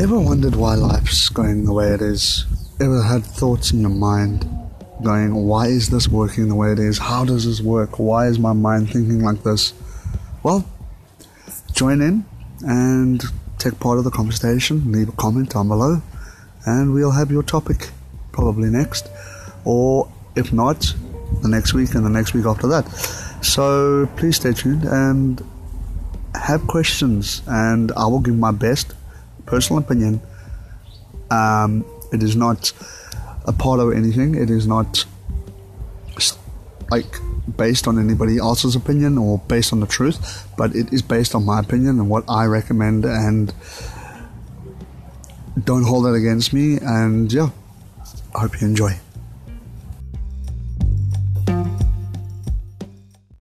Ever wondered why life's going the way it is? Ever had thoughts in your mind going, why is this working the way it is? How does this work? Why is my mind thinking like this? Well, join in and take part of the conversation. Leave a comment down below, and we'll have your topic probably next, or if not, the next week and the next week after that. So please stay tuned and have questions, and I will give my best personal opinion. Um, it is not a part of anything. It is not like based on anybody else's opinion or based on the truth, but it is based on my opinion and what I recommend. And don't hold that against me. And yeah, I hope you enjoy.